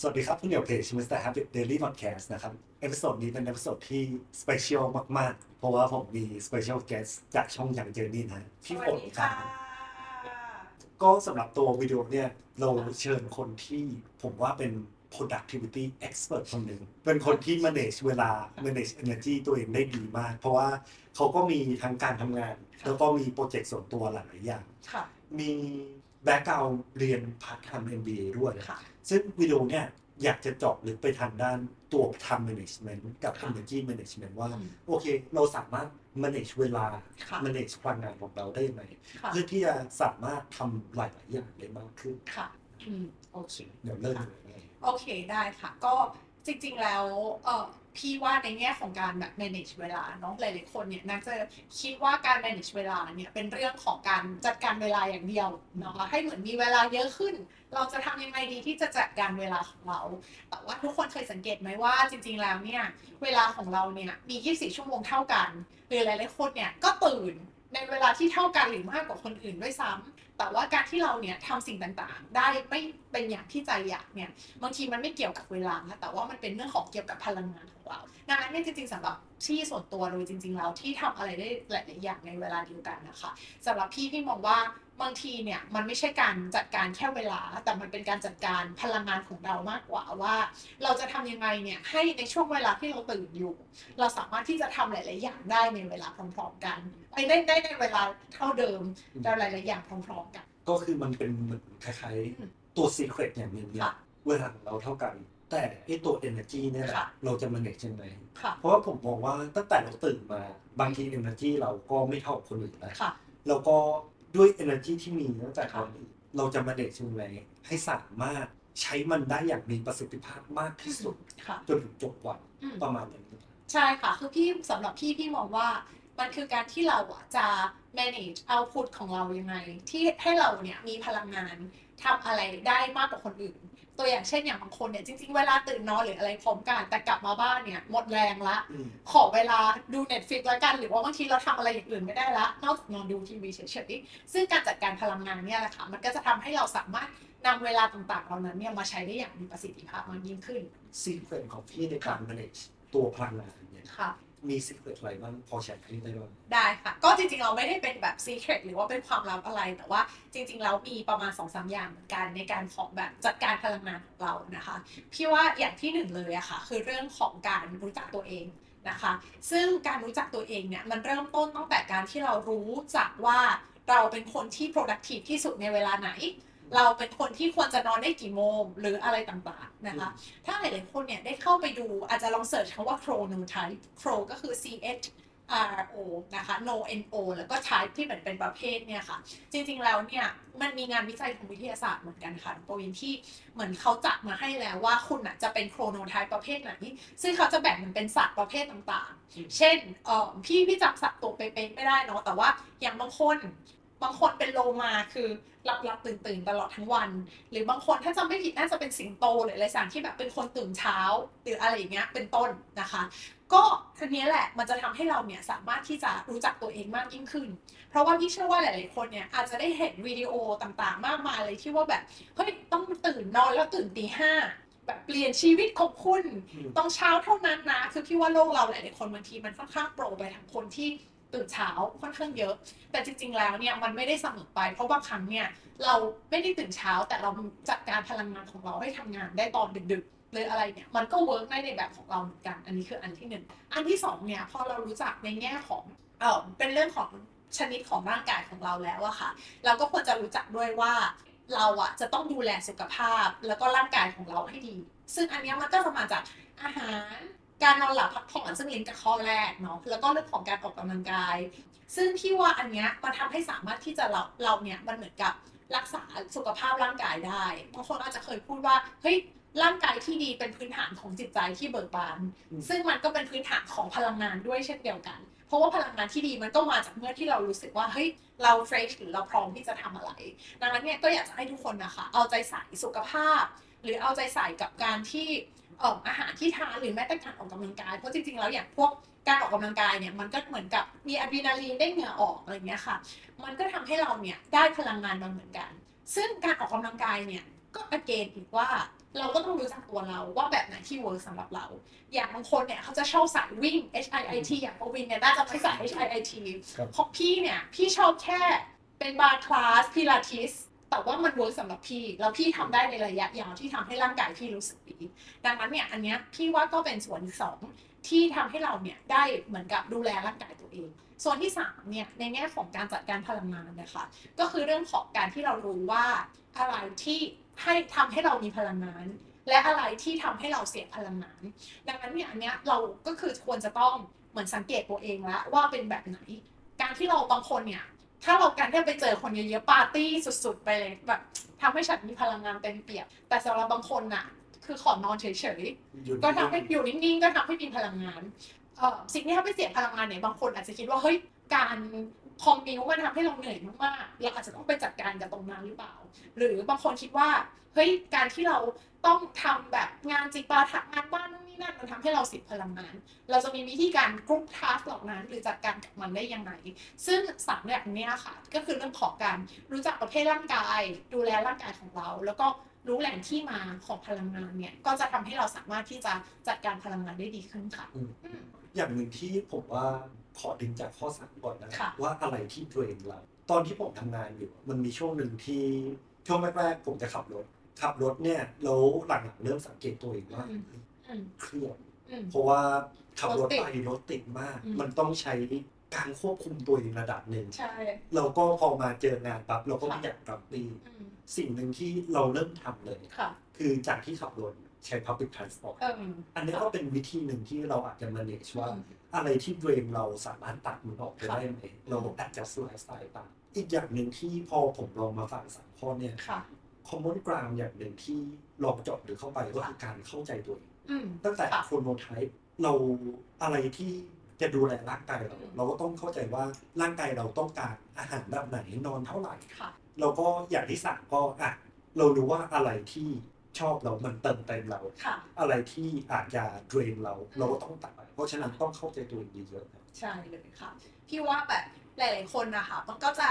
สวัสดีครับคุณเดี่ยวเพจ Mr. Habit Daily Podcast นะครับ episode นี้เป็น episode ที่ special มาก ๆ เพราะว่าผมมี special guest จากช่อง YoungJourney นะพี่ฝนครับก็สำหรับตัววิดีโอเนี่ย เราเชิญคนที่ผมว่าเป็น productivity expert คนหนึ่งเป็นคนที่ manage เวลา manage energy ตัวเองได้ดีมาก เพราะว่าเขาก็มีทั้งการทำงาน แล้วก็มีโปรเจกต์ส่วนตัวหลายๆอย่างค่ะมี background เรียน part-time MBA ด้วยค่ะ ซึ่งวิดีโอเนี่ยอยากจะเจาะลึกไปทางด้านตัว time management กับค่ะ energy management ว่าอืมโอเค เราสามารถ manage เวลาค่ะ manage พลังงานของเราได้ยังไงค่ะเพื่อที่จะสามารถทำหลาย ๆ อย่างได้มากขึ้นค่ะอืมโอเคเดี๋ยวเริ่มเลยโอเคได้ค่ะ ก็ จริงๆแล้วเออพี่ว่าในแง่ของการแบบ manage เวลาเนาะหลายๆคนเนี่ยน่าจะคิดว่าการ manage เวลาเนี่ยเป็นเรื่องของการจัดการเวลาอย่างเดียวนะคะให้เหมือนมีเวลาเยอะขึ้น เราจะทำยังไงดีที่จะจัดการเวลาของเรา แต่ว่าทุกคนเคยสังเกตไหมว่าจริง ๆแล้วเนี่ยเวลาของเราเนี่ยมี 24 ชั่วโมงเท่ากัน หรือหลายๆคนเนี่ยก็ตื่น ในเวลาที่เท่ากันหรือมากกว่าคนอื่นด้วยซ้ำแต่ว่าการที่เราเนี่ยทำสิ่งต่างๆ ได้ไม่เป็นอย่างที่ใจอยากเนี่ยบางทีมันไม่เกี่ยวกับเวลานะแต่ว่ามันเป็นเรื่องของเกี่ยวกับพลังงานของเราดังนั้นเนี่ยจริงๆสำหรับที่ส่วนตัวโดยจริงๆแล้วที่ทำอะไรได้หลายๆอย่างในเวลาเดียวกันนะคะสำหรับพี่พี่มองว่า บางทีเนี่ยมันไม่ใช่การจัดการแค่เวลา แต่มันเป็นการจัดการพลังงานของเรามากกว่าว่า เราจะทำยังไงเนี่ยให้ในช่วงเวลาที่เราตื่นอยู่ เราสามารถที่จะทำหลาย ๆ อย่างได้ในเวลาพร้อม ๆ กันไอ้ได้ได้ในเวลาเท่าเดิมแต่หลาย ๆ อย่างพร้อม ๆ กัน ก็คือมันเป็นเหมือนคล้ายอืมๆตัว secret อย่างหนึงเนี่ยค่ะเวลาของเราเท่ากัน แต่ไอตัว energy เนี่ยแหละค่ะเราจะ manage ยังไงค่ะเพราะว่าผมมองว่าตั้งแต่เราตื่นมาบางที energy เราก็ไม่เท่าคนอื่นนะค่ะแล้วก็ ด้วย energy ที่มีตั้งแต่ตค่ะอนนี้เราจะ manage ยังไงให้สามารถใช้มันได้อย่างมีประสิทธิภาพมากที่สุด ค่ะ จนถึงจบวันอืม ประมาณนี้ใช่ค่ะ คือพี่สำหรับพี่พี่มองว่า มันคือการที่เราอะจะ manage output ของเรายังไง ที่ให้เราเนี่ยมีพลังงานทำอะไรได้มากกว่าคนอื่น ตัวอย่างเช่นอย่างบางคนเนี่ยจริงๆ เวลาตื่นนอนหรืออะไรพร้อมกันแต่กลับมาบ้านเนี่ยหมดแรงละอืมขอเวลาดู Netflix แล้วกัน หรือว่าบางทีเราทำอะไรอย่างอื่นไม่ได้ละ นอกจากนอนดูทีวีเฉยๆซึ่งการจัดการพลังงานเนี่ยแหละค่ะมันก็จะทำให้เราสามารถนำเวลาต่างๆเหล่านั้นเนี่ยมาใช้ได้อย่างมีประสิทธิภาพมากยิ่งขึ้น secret ของพี่ในการ manage ตัวพลังงานเนี่ย ค่ะมี secret อะไรบ้างพอแชร์ให้ได้บ้างได้ค่ะ ก็จริงๆ เราไม่ได้เป็นแบบ secret หรือว่าเป็นความลับอะไร แต่ว่าจริงๆเรามีประมาณ2อสอย่างเหมือนกันในการของแบบจัดการพลังงานของเรานะคะ พี่ว่าอย่างที่หนึ่งเลยอะค่ะ คือเรื่องของการรู้จักตัวเองนะคะ ซึ่งการรู้จักตัวเองเนี่ยมันเริ่มต้นตั้งแต่การที่เรารู้จักว่าเราเป็นคนที่ productive ที่สุดในเวลาไหน เราเป็นคนที่ควรจะนอนได้กี่โมงหรืออะไรต่างๆนะคะ ถ้าหลายๆคนเนี่ยได้เข้าไปดูอาจจะลองเสิร์ชคำว่า chronotype chro ก็คือ c h r o นะคะ no n o แล้วก็ type ที่เหมือนเป็นประเภทเนี่ยค่ะ จริงๆ แล้วเนี่ย มันมีงานวิจัยทางวิทยาศาสตร์เหมือนกันค่ะปวินที่เหมือนเขาจัดมาให้แล้วว่าคุณน่ะจะเป็นโครโนไทป์ประเภทไหน ซึ่งเขาจะแบ่งมันเป็นสัตว์ประเภทต่างๆ เช่นเอ่อพี่พี่จำสัตว์ตัวเป๊ะๆไม่ได้เนาะแต่ว่าอย่างบางคน บางคนเป็นโลมาคือหลับหลับตื่นตื่นตลอดทั้งวัน หรือบางคนถ้าจำไม่ผิดน่าจะเป็นสิงโตหรืออะไรสักที่แบบเป็นคนตื่นเช้าหรืออะไรอย่างเงี้ยเป็นต้นนะคะ ก็ทีนี้แหละมันจะทำให้เราเนี่ยสามารถที่จะรู้จักตัวเองมากยิ่งขึ้น เพราะว่าพี่เชื่อว่าหลาย ๆ คนเนี่ยอาจจะได้เห็นวิดีโอต่างๆ มากมายเลยที่ว่าแบบเฮ้ยต้องตื่นนอนแล้วตื่นตีห้าแบบเปลี่ยนชีวิตของคุณต้องเช้าเท่านั้นนะ คือพี่ว่าโลกเราหลายๆคนบางทีมันค่อนข้างโปรไปทางคนที่ ตื่นเช้าค่อนข้างเยอะ แต่จริง ๆ แล้วเนี่ยมันไม่ได้เสมอไป เพราะบางครั้งเนี่ยเราไม่ได้ตื่นเช้าแต่เราจัดการพลังงานของเราให้ทำงานได้ตอนดึกๆหรืออะไรเนี่ยมันก็เวิร์กได้ในแบบของเราเหมือนกัน อันนี้คืออันที่หนึ่งอันที่สองเนี่ยพอเรารู้จักในแง่ของเออเป็นเรื่องของชนิดของร่างกายของเราแล้วอะค่ะ เราก็ควรจะรู้จักด้วยว่าเราอะจะต้องดูแลสุขภาพแล้วก็ร่างกายของเราให้ดี ซึ่งอันเนี้ยมันก็จะมาจากอาหาร การนอนหลับพักผ่อนซึ่งลิงก์กับข้อแรกเนาะแล้วก็เรื่องของการออกกำลังกาย ซึ่งพี่ว่าอันเนี้ยมันทำให้สามารถที่จะเราเราเนี่ยมันเหมือนกับรักษาสุขภาพร่างกายได้บางคนอาจจะเคยพูดว่าเฮ้ยร่างกายที่ดีเป็นพื้นฐานของจิตใจที่เบิกบาน ซึ่งมันก็เป็นพื้นฐานของพลังงานด้วยเช่นเดียวกัน เพราะว่าพลังงานที่ดีมันก็มาจากเมื่อที่เรารู้สึกว่าเฮ้ยเราเฟรชหรือเราพร้อมที่จะทำอะไร ดังนั้นเนี่ยก็อยากจะให้ทุกคนนะคะ เอาใจใส่สุขภาพ หรือเอาใจใส่กับการที่ อ่ออาหารที่ทานหรือแม้แต่การออกกำลังกายเพราะจริงๆแล้วอย่างพวกการออกกำลังกายเนี่ยมันก็เหมือนกับมีอะดรีนาลีนได้เหงื่อออกอะไรเงี้ยค่ะ มันก็ทำให้เราเนี่ยได้พลังงานมาเหมือนกัน ซึ่งการออกกำลังกายเนี่ยก็ again อีกว่าเราก็ต้องรู้จักตัวเราว่าแบบไหนที่ work สำหรับเรา อย่างบางคนเนี่ยเขาจะชอบสายวิ่ง H I I T อย่างปวินเนี่ยน่าจะไม่สาย HIIT ครับของพี่เนี่ยพี่ชอบแค่เป็น barre class Pilates แต่ว่ามัน work สำหรับพี่แล้วพี่ทำได้ในระยะยาวที่ทำให้ร่างกายพี่รู้สึกดีดังนั้นเนี่ยอันเนี้ยพี่ว่าก็เป็นส่วนที่สองที่ทำให้เราเนี่ยได้เหมือนกับดูแลร่างกายตัวเอง ส่วนที่สามเนี่ยในแง่ของการจัดการพลังงานนะคะ ก็คือเรื่องของการที่เรารู้ว่าอะไรที่ให้ทำให้เรามีพลังงาน และอะไรที่ทำให้เราเสียพลังงาน ดังนั้นเนี่ยอันเนี้ยเราก็คือควรจะต้องเหมือนสังเกตตัวเองแล้วว่าเป็นแบบไหน การที่เราบางคนเนี่ย ถ้าเราการที่ไปเจอคนเยอะๆปาร์ตี้สุด ๆ ไปเลยแบบทำให้ฉันมีพลังงานเต็มเปี่ยมแต่สำหรับบางคนน่ะ คือขอนอนเฉยๆก็ทำให้อยู่นิ่งๆก็ทำให้มีพลังงานเอ่อสิ่งที่ทำให้เสียพลังงานเนี่ยบางคนอาจจะคิดว่าเฮ้ยการคอมมิวมันทำให้เราเหนื่อยมากๆเราอาจจะต้องไปจัดการกับตรงนั้นหรือเปล่า หรือบางคนคิดว่าเฮ้ยการที่เราต้องทำแบบงานจิปาถะงานบ้าน นู่นนี่นั่นมันทำให้เราเสียพลังงาน เราจะมีวิธีการกรุ๊ปทัสเหล่านั้น หรือจัดการกับมันได้ยังไง ซึ่งสามแบบเนี้ยค่ะ ก็คือเรื่องของการรู้จักประเภทร่างกาย ดูแลร่างกายของเรา แล้วก็รู้แหล่งที่มาของพลังงานเนี่ย ก็จะทำให้เราสามารถที่จะจัดการพลังงานได้ดีขึ้นค่ะอืมอืมอย่างหนึ่งที่ผมว่าขอดึงจากข้อสามก่อนนะค่ะว่าอะไรที่ตัวเองเรา ตอนที่ผมทำงานอยู่ มันมีช่วงหนึ่งที่ช่วงแรกๆผมจะขับรถขับรถเนี่ยแล้วหลังๆเริ่มสังเกตตัวเองว่าอืมอืม เครียดอืมเพราะว่าขับรถรถติดไปรถติดมากอืมมันต้องใช้การควบคุมตัวเองระดับหนึ่งใช่เราก็พอมาเจองานปั๊บเราก็ค่ะไม่อยากรับดีอืมสิ่งหนึ่งที่เราเริ่มทำเลยค่ะคือจากที่ขับรถใช้ public transport เอออันนี้ก็เป็นวิธีหนึ่งที่เราอาจจะ manage ว่าอืมอะไรที่เดรนเราสามารถตัดมันออกไปได้ไหมเรา adjust lifestyle ตามอีกอย่างหนึ่งที่พอผมลองมาฟังสามข้อเนี่ยค่ะ common ground อย่างหนึ่งที่ลองเจาะหรือเข้าไปก็คือการเข้าใจตัวเองอืม ตั้งแต่ค่ะโครโนไทป์เราอะไรที่จะดูแลร่างกายเราอืมเราก็ต้องเข้าใจว่าร่างกายเราต้องการอาหารแบบไหนนอนเท่าไหร่ค่ะเราก็อย่างที่สามก็อะเรารู้ว่าอะไรที่ชอบเรา มันเติมเต็มเราค่ะอะไรที่อาจจะเดรนเรา เราก็ต้องตัดไป เพราะฉะนั้นต้องเข้าใจตัวเองเยอะๆนะใช่เลยค่ะ พี่ว่าแบบหลายๆคนนะคะมันก็จะ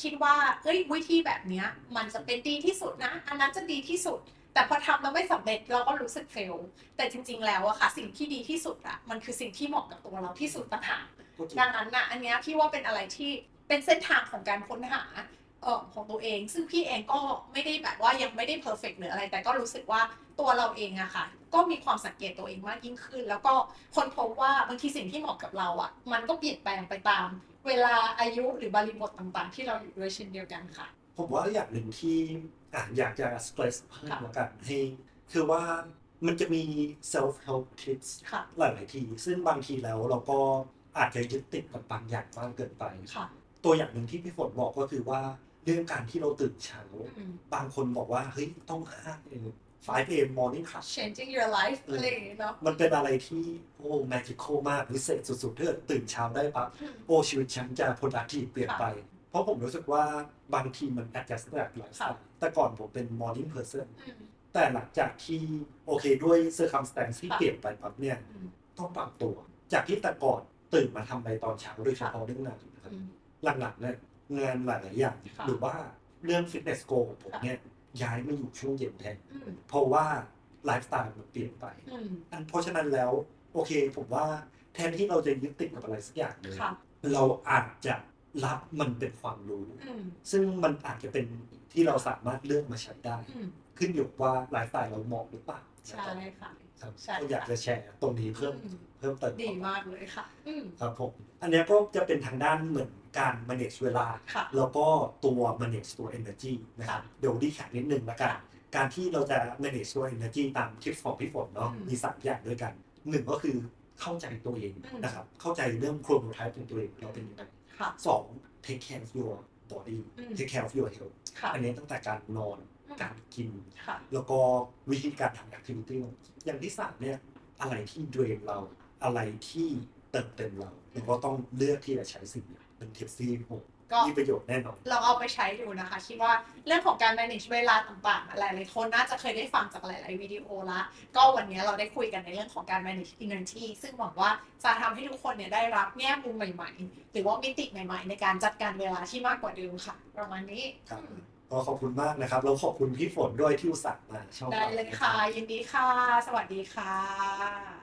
คิดว่าเฮ้ยวิธีแบบเนี้ย มันจะเป็นดีที่สุดนะ อันนั้นจะดีที่สุด แต่พอทำแล้วไม่สำเร็จเราก็รู้สึกเฟล แต่จริง ๆ แล้วอะค่ะ สิ่งที่ดีที่สุดอะมันคือสิ่งที่เหมาะกับตัวเราที่สุดต่างหากก็จริงดังนั้นนะอันเนี้ยพี่ว่าเป็นอะไรที่เป็นเส้นทางของการค้นหาเอ่อของตัวเอง ซึ่งพี่เองก็ไม่ได้แบบว่ายังไม่ได้เพอร์เฟกหรืออะไร แต่ก็รู้สึกว่าตัวเราเองอะค่ะ ก็มีความสังเกตตัวเองมากยิ่งขึ้น แล้วก็ค้นพบว่าบางทีสิ่งที่เหมาะกับเราอะมันก็เปลี่ยนแปลงไปตาม เวลาอายุหรือบริบทต่างๆ ที่เราอยู่ด้วยเช่นเดียวกันค่ะ ผมว่าอย่างหนึ่งที่ อะอยากจะ stress เพิ่มค่ะแล้วกันให้คือว่ามันจะมี self help tips ค่ะหลายๆที ซึ่งบางทีแล้วเราก็อาจจะยึดติดกับบางอย่างมากเกินไปค่ะตัวอย่างหนึ่งที่พี่ฝนบอกก็คือว่าเรื่องการที่เราตื่นเช้าอืมบางคนบอกว่า เฮ้ย ต้อง5 a.m. 5 a.m. morning class changing your life อะไรอย่างเงี้ยเนาะมันเป็นอะไรที่ โอ้ magical มากวิเศษสุดๆถ้าเกิดตื่นเช้าได้ปั๊บอืมโอ้ ชีวิตฉันจะ productive เปลี่ยนไป เพราะผมรู้สึกว่าบางทีมัน adjust แบบไลฟ์สไตล์แต่ก่อนผมเป็น morning person อืมแต่หลังจากที่โอเคด้วย circumstance ที่ค่ะเปลี่ยนไปปั๊บเนี่ยอืมต้องปรับตัว จากที่แต่ก่อนตื่นมาทำอะไรตอนเช้าโดยเฉพาะเรื่องงานนะครับอืมหลังๆเนี่ยงานหลายๆอย่างค่ะหรือว่าเรื่อง fitness goal ของผมเนี่ยย้ายมาอยู่ช่วงเย็นแทนอืมเพราะว่าไลฟ์สไตล์มันเปลี่ยนไปอืมอันเพราะฉะนั้นแล้ว โอเค ผมว่าแทนที่เราจะยึดติดกับอะไรสักอย่างหนึ่งค่ะเราอาจจะ รับมันเป็นความรู้อืมซึ่งมันอาจจะเป็นที่เราสามารถเลือกมาใช้ได้อืมขึ้นอยู่กับว่าไลฟ์สไตล์เราเหมาะหรือเปล่าใช่ค่ะครับใช่ก็อยากจะแชร์ตรงนี้เพิ่มอืมเพิ่มเติมดีมากเลยค่ะอืมครับผมอันเนี้ยก็จะเป็นทางด้านเหมือนการ manage เวลาค่ะแล้วก็ตัว manage ตัว energy นะครับค่ะเดี๋ยวดีแขกนิดนึงละกันค่ะการที่เราจะ manage ตัว energy ตามทิปของพี่ฝนเนาะอืมมีสามอย่างด้วยกันหนึ่งก็คือเข้าใจตัวเองอืมนะครับเข้าใจเรื่อง chronotype ของตัวเองเราเป็นยังไงค่ะ สอง take care of your body อืม take care of your health ค่ะอันนี้ตั้งแต่การนอนอืมการกินค่ะแล้วก็วิธีการทำ activity อย่างที่สามเนี่ยอะไรที่ drain เราอะไรที่เติมเต็มเราเราก็ต้องเลือกที่จะใช้สิ่งนี้เป็นทิปที่ผม ก็มีประโยชน์แน่นอนลองเอาไปใช้ดูนะคะ คิดว่าเรื่องของการ manage เวลาต่างๆ หลายๆคนน่าจะเคยได้ฟังจากหลาย ๆ วิดีโอละ ก็วันนี้เราได้คุยกันในเรื่องของการ manage energy ซึ่งหวังว่าจะทำให้ทุกคนเนี่ยได้รับแง่มุมใหม่ ๆ หรือว่ามิติใหม่ ๆ ในการจัดการเวลาที่มากกว่าเดิมค่ะ ประมาณนี้ครับอืมก็ขอบคุณมากนะครับ แล้วขอบคุณพี่ฝนด้วยที่อุตส่าห์มาช่องได้ราเลยนรับค่ะ ยินดีค่ะ สวัสดีค่ะ